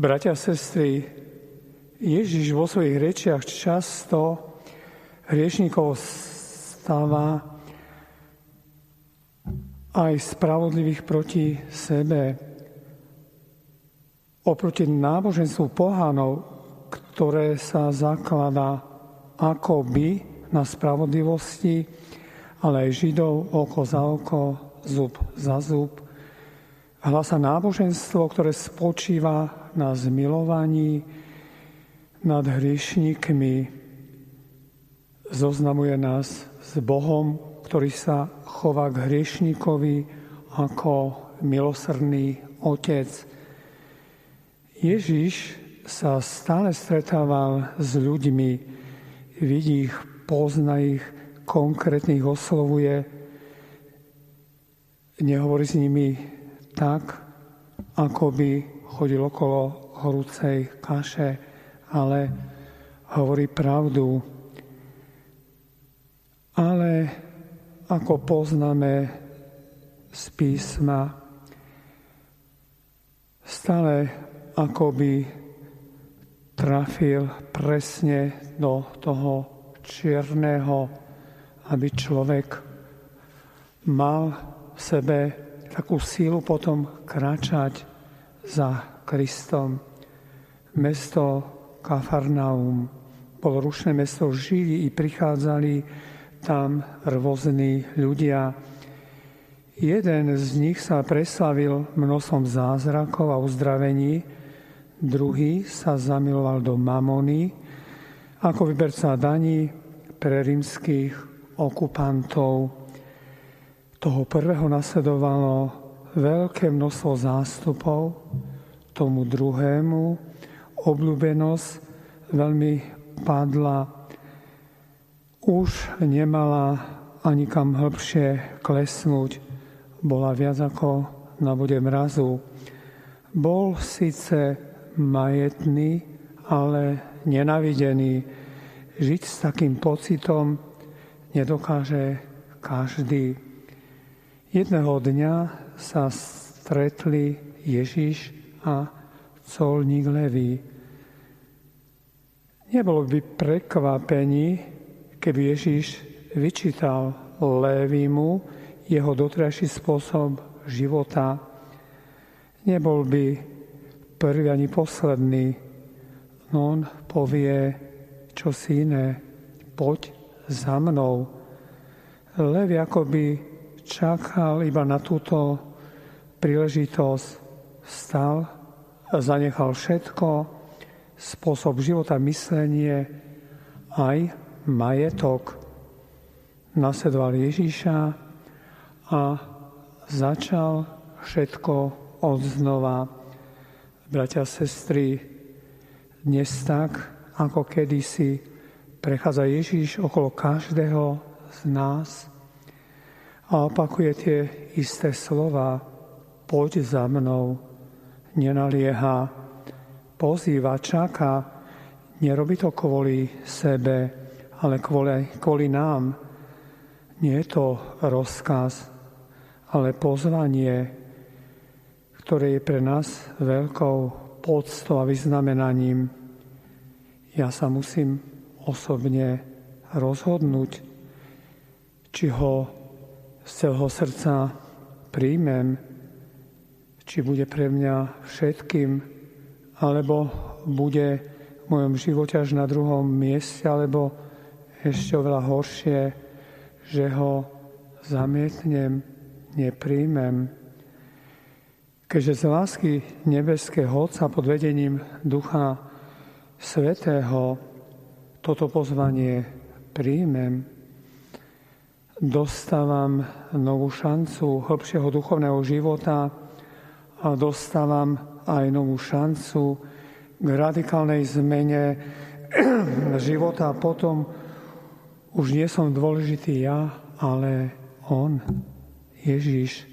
Bratia a sestry, Ježiš vo svojich rečiach často hriešnikov stáva aj spravodlivých proti sebe. Oproti náboženstvu pohánov, ktoré sa zakladá akoby na spravodlivosti, ale aj Židov oko za oko, zub za zub. Hlasa náboženstvo, ktoré spočíva na zmilovaní nad hriešníkmi, zoznamuje nás s Bohom, ktorý sa chová k hriešníkovi ako milosrdný otec. Ježiš sa stále stretával s ľuďmi, vidí ich, pozná ich, konkrétnych oslovuje, nehovorí s nimi tak, ako by chodil okolo horúcej kaše, ale hovorí pravdu. Ale ako poznáme z písma, stále ako by trafil presne do toho čierneho, aby človek mal v sebe takú sílu potom kráčať za Kristom. Mesto Kafarnaum bolo rušné mesto, žili i prichádzali tam rôzni ľudia. Jeden z nich sa preslavil množstvom zázrakov a uzdravení, druhý sa zamiloval do mamony, ako vyberca daní pre rímskych okupantov. Toho prvého nasledovalo veľké množstvo zástupov, tomu druhému obľúbenosť veľmi padla, už nemala ani kam hĺbšie klesnúť, bola viac ako na bude mrazu. Bol síce majetný, ale nenavidený. Žiť s takým pocitom nedokáže každý. Jedného dňa sa stretli Ježiš a colník Levý. Nebolo by prekvapení, keby Ježiš vyčítal Lévimu jeho dotrajší spôsob života. Nebol by prvý ani posledný, on povie si iné. Poď za mnou. Levi akoby čakal iba na túto príležitosť. Stal, zanechal všetko, spôsob života, myslenie, aj majetok. Nasledoval Ježíša a začal všetko od znova. A sestry, dnes tak, ako kedysi prechádza Ježíš okolo každého z nás a opakuje tie isté slova, poď za mnou, nenalieha, pozýva, čaká, nerobí to kvôli sebe, ale kvôli, kvôli nám. Nie je to rozkaz, ale pozvanie, ktoré je pre nás veľkou podstou a vyznamenaním. Ja sa musím osobne rozhodnúť, či ho z celého srdca príjmem, či bude pre mňa všetkým, alebo bude v mojom živote až na druhom mieste, alebo ešte oveľa horšie, že ho zamietnem, nepríjmem. Keďže z lásky nebeského Otca pod vedením Ducha Svetého toto pozvanie príjmem, dostávam novú šancu hĺbšieho duchovného života a dostávam aj novú šancu k radikálnej zmene života. Potom už nie som dôležitý ja, ale On, Ježiš.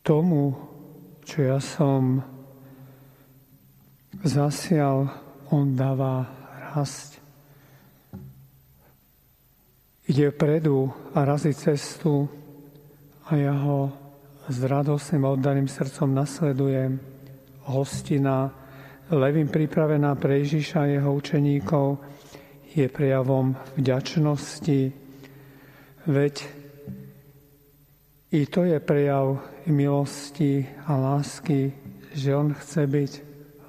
Tomu, čo ja som zasial, On dáva rast. Ide vpredu a razí cestu a ja ho s radosným oddaným srdcom nasledujem. Hostina, levým pripravená pre Ježiša a jeho učeníkov, je prejavom vďačnosti, veď i to je prejav milosti a lásky, že On chce byť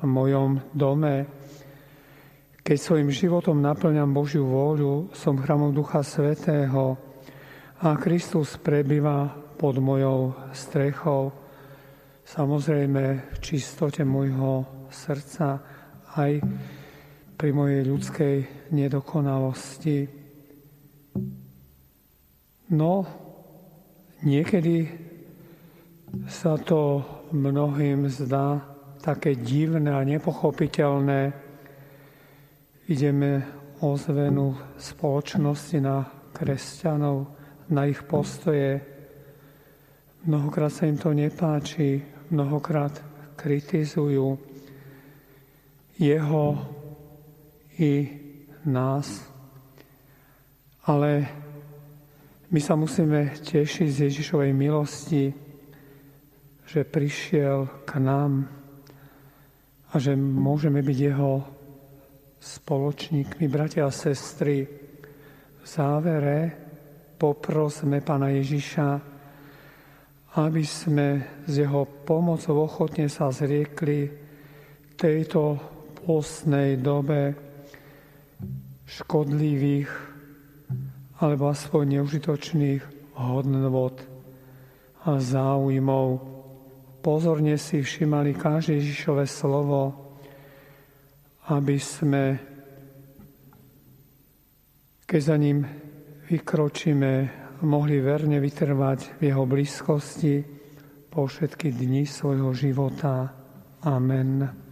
v mojom dome. Keď svojim životom naplňam Božiu vôľu, som chramom Ducha Svetého a Kristus prebýva pod mojou strechou, samozrejme v čistote môjho srdca aj pri mojej ľudskej nedokonalosti. No, niekedy sa to mnohým zdá také divné a nepochopiteľné. Ideme ozvenu spoločnosti na kresťanov, na ich postoje, Mnohokrát sa im to nepáči, mnohokrát kritizujú jeho i nás. Ale my sa musíme tešiť z Ježišovej milosti, že prišiel k nám a že môžeme byť jeho spoločníkmi, bratia a sestry. V závere poprosme Pána Ježiša, aby sme z jeho pomocou ochotne sa zriekli tejto postnej dobe škodlivých alebo aspoň neužitočných hodnot a záujmov. Pozorne si všimali každé Ježišové slovo, aby sme, keď za ním vykročíme mohli verne vytrvať v jeho blízkosti po všetky dni svojho života. Amen.